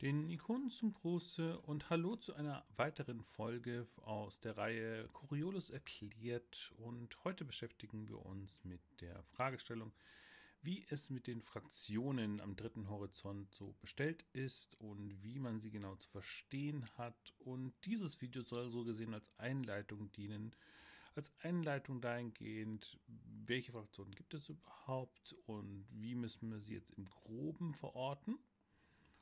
Den Ikonen zum Gruße und Hallo zu einer weiteren Folge aus der Reihe Coriolis erklärt. Und heute beschäftigen wir uns mit der Fragestellung, wie es mit den Fraktionen am dritten Horizont so bestellt ist und wie man sie genau zu verstehen hat. Und dieses Video soll so gesehen als Einleitung dienen, als Einleitung dahingehend, welche Fraktionen gibt es überhaupt und wie müssen wir sie jetzt im groben verorten.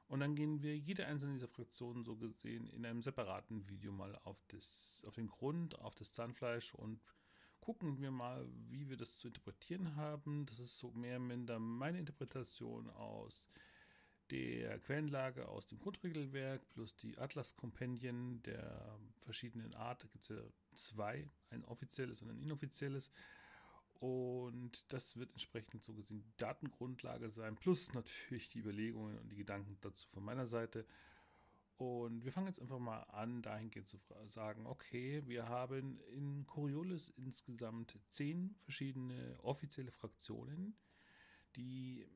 Und dann gehen wir jede einzelne dieser Fraktionen so gesehen in einem separaten Video mal auf, das, auf den Grund, auf das Zahnfleisch und gucken wir mal, wie wir das zu interpretieren haben. Das ist so mehr oder minder meine Interpretation aus der Quellenlage aus dem Grundregelwerk plus die Atlas-Kompendien der verschiedenen Art. Da gibt es ja zwei, ein offizielles und ein inoffizielles. Und das wird entsprechend so gesehen die Datengrundlage sein, plus natürlich die Überlegungen und die Gedanken dazu von meiner Seite. Und wir fangen jetzt einfach mal an, dahingehend zu sagen, okay, wir haben in Coriolis insgesamt zehn verschiedene offizielle Fraktionen, die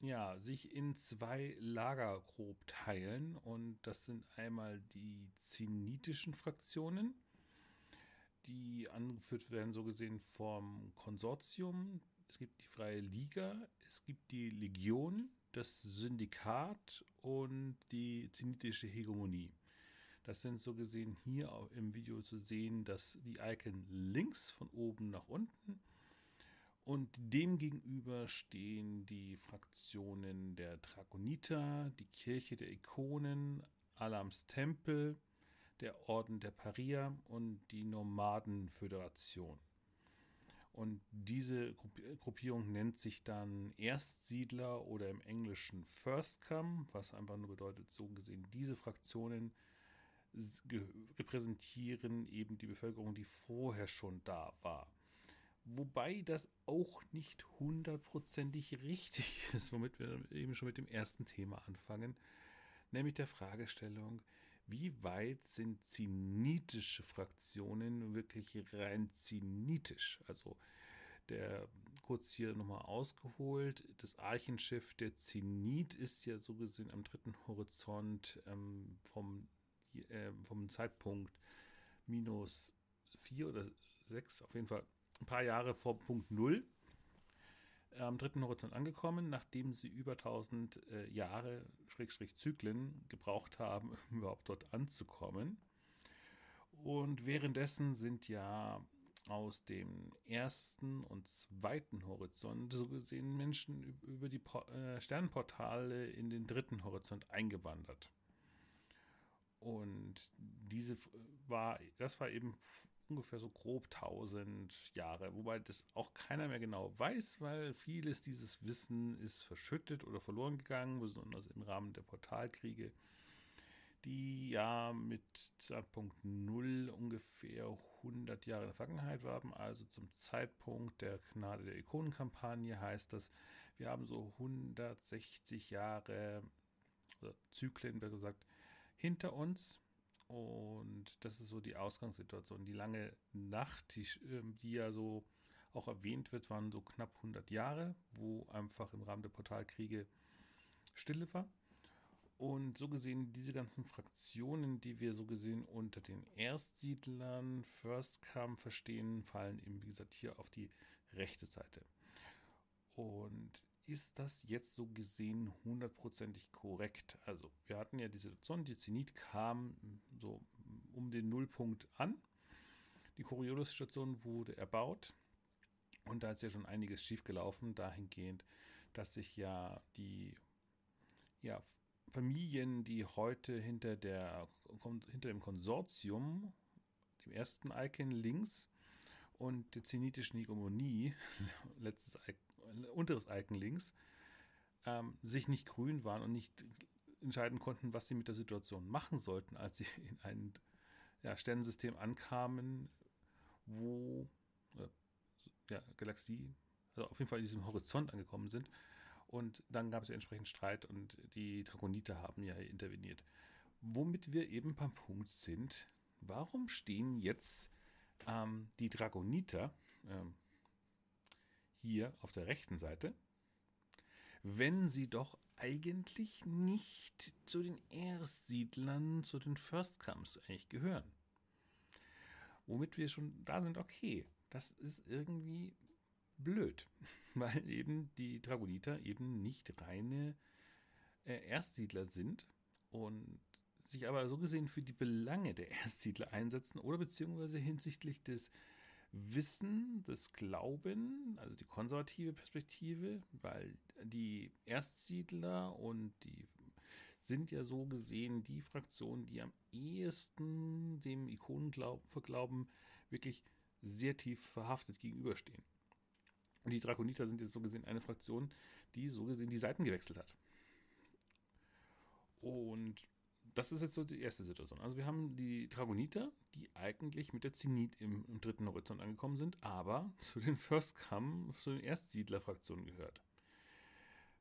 ja, sich in zwei Lager grob teilen. Und das sind einmal die zenitischen Fraktionen, die angeführt werden, so gesehen vom Konsortium. Es gibt die Freie Liga, es gibt die Legion, das Syndikat und die zenitische Hegemonie. Das sind so gesehen hier im Video zu sehen, dass die Icon links von oben nach unten und dem gegenüber stehen die Fraktionen der Dragoniter, die Kirche der Ikonen, Alams Tempel, der Orden der Paria und die Nomadenföderation. Und diese Gruppierung nennt sich dann Erstsiedler oder im Englischen First Come, was einfach nur bedeutet, so gesehen, diese Fraktionen repräsentieren eben die Bevölkerung, die vorher schon da war. Wobei das auch nicht hundertprozentig richtig ist, womit wir eben schon mit dem ersten Thema anfangen, nämlich der Fragestellung, wie weit sind zenitische Fraktionen wirklich rein zenitisch? Also der kurz hier nochmal ausgeholt, das Archenschiff der Zenit ist ja so gesehen am dritten Horizont ähm, vom, äh, vom Zeitpunkt minus vier oder sechs, auf jeden Fall ein paar Jahre vor Punkt Null am dritten Horizont angekommen, nachdem sie über 1000 äh, Jahre, Schrägstrich Zyklen, gebraucht haben, um überhaupt dort anzukommen. Und währenddessen sind ja aus dem ersten und zweiten Horizont so gesehen Menschen über die äh, Sternportale in den dritten Horizont eingewandert. Und diese war, das war eben ungefähr so grob 1000 Jahre, wobei das auch keiner mehr genau weiß, weil vieles dieses Wissen ist verschüttet oder verloren gegangen, besonders im Rahmen der Portalkriege, die ja mit Zeitpunkt 0 ungefähr 100 Jahre in der Vergangenheit waren, also zum Zeitpunkt der Gnade der Ikonenkampagne heißt das, wir haben so 160 Jahre, oder Zyklen, wie gesagt, hinter uns und das ist so die Ausgangssituation. Die lange Nacht, die, ähm, die ja so auch erwähnt wird, waren so knapp 100 Jahre, wo einfach im Rahmen der Portalkriege Stille war. Und so gesehen, diese ganzen Fraktionen, die wir so gesehen unter den Erstsiedlern, First Come verstehen, fallen eben, wie gesagt, hier auf die rechte Seite. Und ist das jetzt so gesehen hundertprozentig korrekt? Also, wir hatten ja die Situation, die Zenit kam so um den Nullpunkt an. Die Coriolis-Station wurde erbaut. Und da ist ja schon einiges schiefgelaufen, dahingehend, dass sich ja die ja, Familien, die heute hinter, der, hinter dem Konsortium, dem ersten Icon links, und der zenitischen Hegemonie, letztes unteres Icon links, ähm, sich nicht grün waren und nicht entscheiden konnten, was sie mit der Situation machen sollten, als sie in ein ja, Sternensystem ankamen, wo äh, ja, Galaxie, also auf jeden Fall in diesem Horizont angekommen sind. Und dann gab es ja entsprechend Streit und die Dragoniter haben ja interveniert. Womit wir eben beim Punkt sind, warum stehen jetzt ähm, die Dragoniter ähm, hier auf der rechten Seite, wenn sie doch eigentlich nicht zu den Erstsiedlern, zu den First Comes eigentlich gehören. Womit wir schon da sind, okay, das ist irgendwie blöd, weil eben die Dragoniter eben nicht reine äh, Erstsiedler sind und sich aber so gesehen für die Belange der Erstsiedler einsetzen oder beziehungsweise hinsichtlich des Wissen, des Glauben, also die konservative Perspektive, weil die Erstsiedler und die sind ja so gesehen die Fraktionen, die am ehesten dem Ikonenglauben wirklich sehr tief verhaftet gegenüberstehen. Und die Drakoniter sind jetzt so gesehen eine Fraktion, die so gesehen die Seiten gewechselt hat. Und das ist jetzt so die erste Situation. Also wir haben die Dragoniter, die eigentlich mit der Zenit im, im dritten Horizont angekommen sind, aber zu den First Come, zu den Erstsiedler-Fraktionen gehört.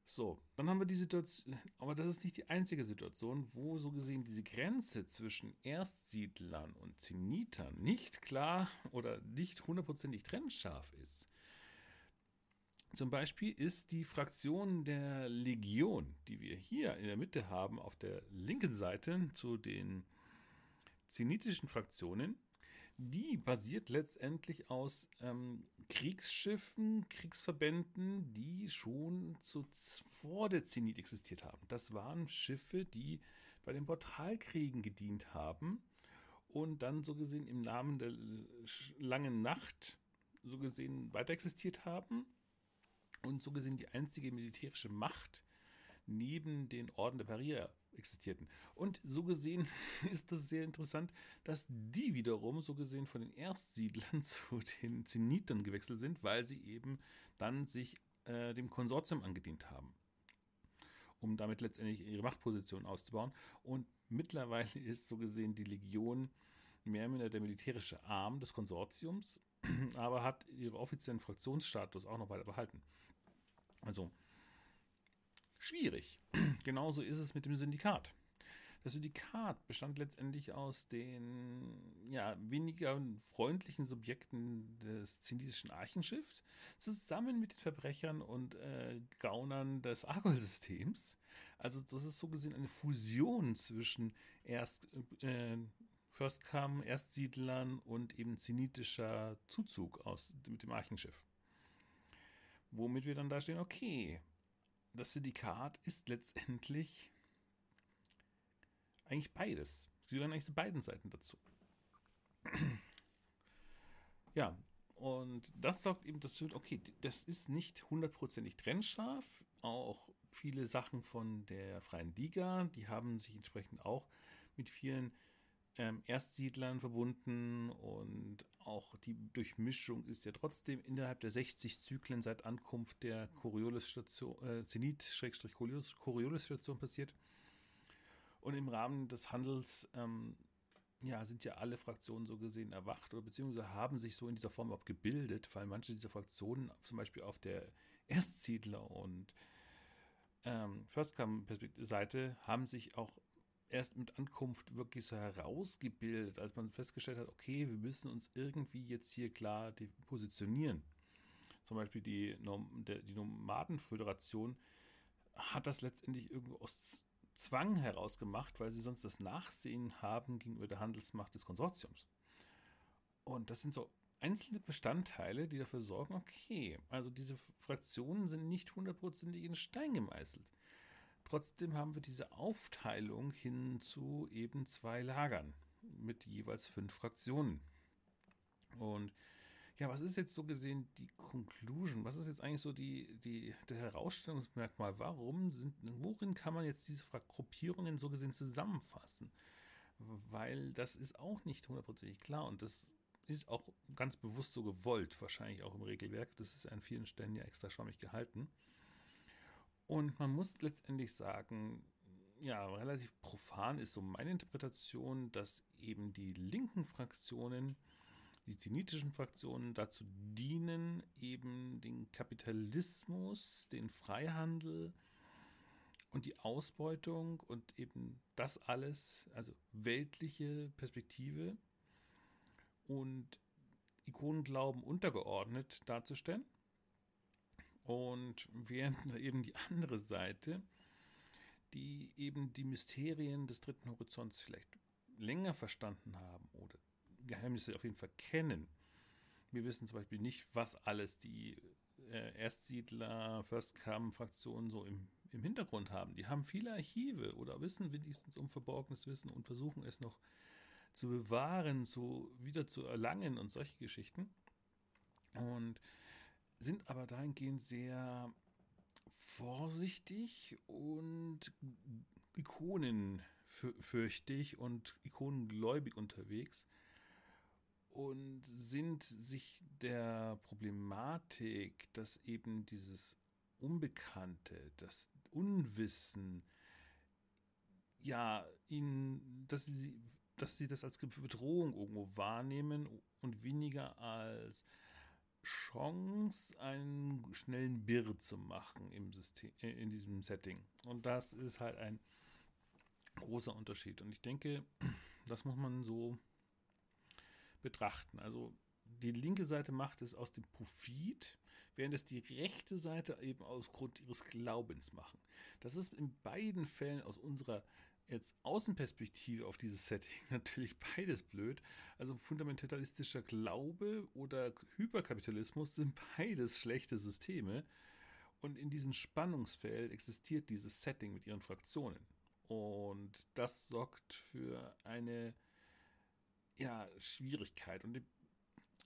So, dann haben wir die Situation, aber das ist nicht die einzige Situation, wo so gesehen diese Grenze zwischen Erstsiedlern und Zenitern nicht klar oder nicht hundertprozentig trennscharf ist. Zum Beispiel ist die Fraktion der Legion, die wir hier in der Mitte haben, auf der linken Seite zu den zenitischen Fraktionen, die basiert letztendlich aus ähm, Kriegsschiffen, Kriegsverbänden, die schon zu, vor der Zenit existiert haben. Das waren Schiffe, die bei den Portalkriegen gedient haben und dann so gesehen im Namen der langen Nacht so gesehen weiter existiert haben und so gesehen die einzige militärische Macht neben den Orden der Parier existierten. Und so gesehen ist das sehr interessant, dass die wiederum so gesehen von den Erstsiedlern zu den Zenitern gewechselt sind, weil sie eben dann sich äh, dem Konsortium angedient haben, um damit letztendlich ihre Machtposition auszubauen. Und mittlerweile ist so gesehen die Legion mehr oder der militärische Arm des Konsortiums, aber hat ihren offiziellen Fraktionsstatus auch noch weiter behalten. Also schwierig. Genauso ist es mit dem Syndikat. Das Syndikat bestand letztendlich aus den ja, weniger freundlichen Subjekten des zenitischen Archenschiffs zusammen mit den Verbrechern und äh, Gaunern des Argol-Systems. Also das ist so gesehen eine Fusion zwischen erst äh, First Come, Erstsiedlern und eben zenitischer Zuzug aus, mit dem Archenschiff. Womit wir dann da stehen, okay, das Syndikat ist letztendlich eigentlich beides. Sie gehören eigentlich zu beiden Seiten dazu. ja, und das sorgt eben dazu, okay, das ist nicht hundertprozentig trennscharf. Auch viele Sachen von der Freien Liga, die haben sich entsprechend auch mit vielen ähm, Erstsiedlern verbunden und auch die Durchmischung ist ja trotzdem innerhalb der 60 Zyklen seit Ankunft der Coriolis-Station, äh, Zenit-Coriolis-Station passiert. Und im Rahmen des Handels ähm, ja, sind ja alle Fraktionen so gesehen erwacht oder beziehungsweise haben sich so in dieser Form überhaupt gebildet, weil manche dieser Fraktionen zum Beispiel auf der Erstsiedler- und ähm, First-Come-Seite haben sich auch erst mit Ankunft wirklich so herausgebildet, als man festgestellt hat, okay, wir müssen uns irgendwie jetzt hier klar positionieren. Zum Beispiel die, die Nomadenföderation hat das letztendlich irgendwo aus Zwang herausgemacht, weil sie sonst das Nachsehen haben gegenüber der Handelsmacht des Konsortiums. Und das sind so einzelne Bestandteile, die dafür sorgen, okay, also diese Fraktionen sind nicht hundertprozentig in Stein gemeißelt. Trotzdem haben wir diese Aufteilung hin zu eben zwei Lagern mit jeweils fünf Fraktionen. Und ja, was ist jetzt so gesehen die Conclusion? Was ist jetzt eigentlich so die, die, der Herausstellungsmerkmal? Warum sind, worin kann man jetzt diese Gruppierungen so gesehen zusammenfassen? Weil das ist auch nicht hundertprozentig klar und das ist auch ganz bewusst so gewollt, wahrscheinlich auch im Regelwerk. Das ist an vielen Stellen ja extra schwammig gehalten. Und man muss letztendlich sagen, ja, relativ profan ist so meine Interpretation, dass eben die linken Fraktionen, die zenitischen Fraktionen dazu dienen, eben den Kapitalismus, den Freihandel und die Ausbeutung und eben das alles, also weltliche Perspektive und Ikonenglauben untergeordnet darzustellen Und während eben die andere Seite, die eben die Mysterien des dritten Horizonts vielleicht länger verstanden haben oder Geheimnisse auf jeden Fall kennen. Wir wissen zum Beispiel nicht, was alles die äh, Erstsiedler, First Come-Fraktionen so im, im Hintergrund haben. Die haben viele Archive oder wissen wenigstens um verborgenes Wissen und versuchen es noch zu bewahren, zu, wieder zu erlangen und solche Geschichten. Und sind aber dahingehend sehr vorsichtig und ikonenfürchtig und ikonengläubig unterwegs und sind sich der Problematik, dass eben dieses Unbekannte, das Unwissen, ja, ihnen, dass sie, dass sie das als Bedrohung irgendwo wahrnehmen und weniger als Chance, einen schnellen Birr zu machen im System, äh, in diesem Setting. Und das ist halt ein großer Unterschied. Und ich denke, das muss man so betrachten. Also die linke Seite macht es aus dem Profit, während es die rechte Seite eben aus Grund ihres Glaubens machen. Das ist in beiden Fällen aus unserer jetzt Außenperspektive auf dieses Setting natürlich beides blöd. Also fundamentalistischer Glaube oder Hyperkapitalismus sind beides schlechte Systeme. Und in diesem Spannungsfeld existiert dieses Setting mit ihren Fraktionen. Und das sorgt für eine ja, Schwierigkeit und,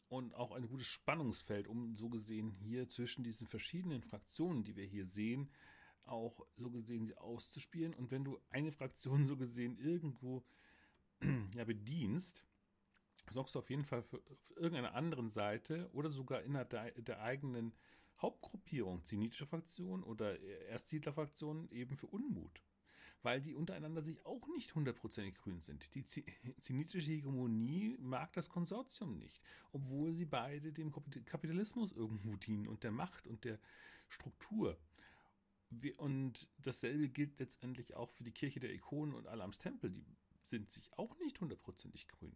und auch ein gutes Spannungsfeld, um so gesehen hier zwischen diesen verschiedenen Fraktionen, die wir hier sehen, auch so gesehen sie auszuspielen. Und wenn du eine Fraktion so gesehen irgendwo ja, bedienst, sorgst du auf jeden Fall für, für irgendeine anderen Seite oder sogar innerhalb der, der eigenen Hauptgruppierung, zenitische Fraktion oder Erstsiedlerfraktion, eben für Unmut. Weil die untereinander sich auch nicht hundertprozentig grün sind. Die zenitische Hegemonie mag das Konsortium nicht, obwohl sie beide dem Kapitalismus irgendwo dienen und der Macht und der Struktur. Und dasselbe gilt letztendlich auch für die Kirche der Ikonen und Alams Tempel. Die sind sich auch nicht hundertprozentig grün.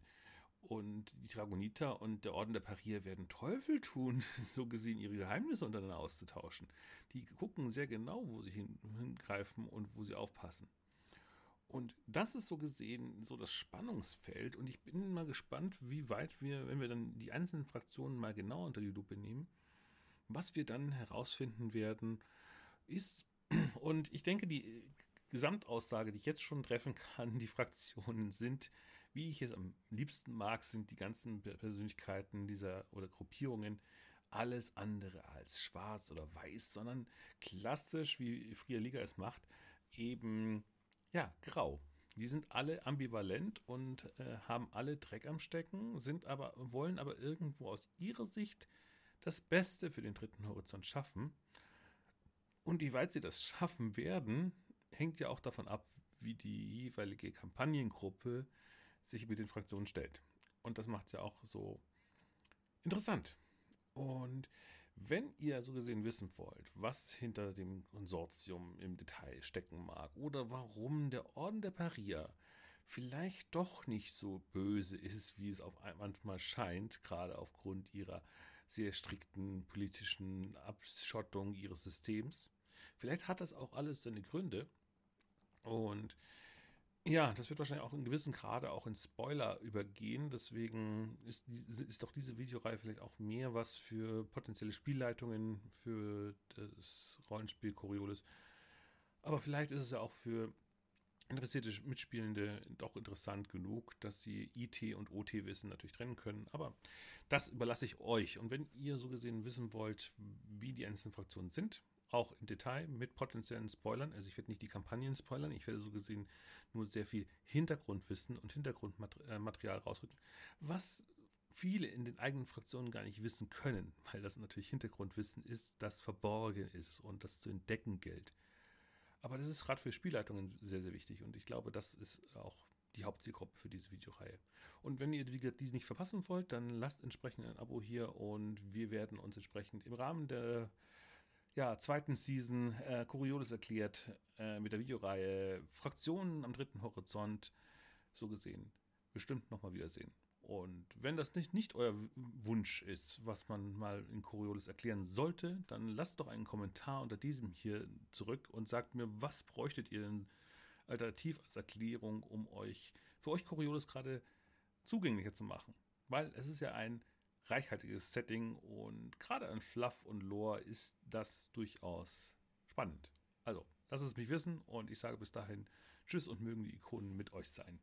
Und die Dragoniter und der Orden der Parier werden Teufel tun, so gesehen ihre Geheimnisse untereinander auszutauschen. Die gucken sehr genau, wo sie hin, hingreifen und wo sie aufpassen. Und das ist so gesehen so das Spannungsfeld. Und ich bin mal gespannt, wie weit wir, wenn wir dann die einzelnen Fraktionen mal genau unter die Lupe nehmen, was wir dann herausfinden werden, ist, und ich denke, die Gesamtaussage, die ich jetzt schon treffen kann, die Fraktionen sind, wie ich es am liebsten mag, sind die ganzen Persönlichkeiten dieser oder Gruppierungen alles andere als schwarz oder weiß, sondern klassisch, wie Fria Liga es macht, eben ja, grau. Die sind alle ambivalent und äh, haben alle Dreck am Stecken, sind aber, wollen aber irgendwo aus ihrer Sicht das Beste für den dritten Horizont schaffen und wie weit sie das schaffen werden, hängt ja auch davon ab, wie die jeweilige Kampagnengruppe sich mit den Fraktionen stellt. Und das macht es ja auch so interessant. Und wenn ihr so gesehen wissen wollt, was hinter dem Konsortium im Detail stecken mag oder warum der Orden der Paria vielleicht doch nicht so böse ist, wie es auf manchmal scheint, gerade aufgrund ihrer sehr strikten politischen Abschottung ihres Systems, Vielleicht hat das auch alles seine Gründe. Und ja, das wird wahrscheinlich auch in gewissem Grade auch in Spoiler übergehen. Deswegen ist, ist doch diese Videoreihe vielleicht auch mehr was für potenzielle Spielleitungen für das Rollenspiel Coriolis. Aber vielleicht ist es ja auch für interessierte Mitspielende doch interessant genug, dass sie IT und OT-Wissen natürlich trennen können. Aber das überlasse ich euch. Und wenn ihr so gesehen wissen wollt, wie die einzelnen Fraktionen sind, auch im Detail mit potenziellen Spoilern. Also ich werde nicht die Kampagnen spoilern, ich werde so gesehen nur sehr viel Hintergrundwissen und Hintergrundmaterial rausrücken, was viele in den eigenen Fraktionen gar nicht wissen können, weil das natürlich Hintergrundwissen ist, das verborgen ist und das zu entdecken gilt. Aber das ist gerade für Spielleitungen sehr, sehr wichtig und ich glaube, das ist auch die Hauptzielgruppe für diese Videoreihe. Und wenn ihr die nicht verpassen wollt, dann lasst entsprechend ein Abo hier und wir werden uns entsprechend im Rahmen der ja, zweiten Season äh, Coriolis erklärt äh, mit der Videoreihe Fraktionen am dritten Horizont so gesehen bestimmt nochmal wiedersehen. Und wenn das nicht, nicht euer Wunsch ist, was man mal in Coriolis erklären sollte, dann lasst doch einen Kommentar unter diesem hier zurück und sagt mir, was bräuchtet ihr denn alternativ als Erklärung, um euch für euch Coriolis gerade zugänglicher zu machen. Weil es ist ja ein reichhaltiges Setting und gerade an Fluff und Lore ist das durchaus spannend. Also, lasst es mich wissen und ich sage bis dahin Tschüss und mögen die Ikonen mit euch sein.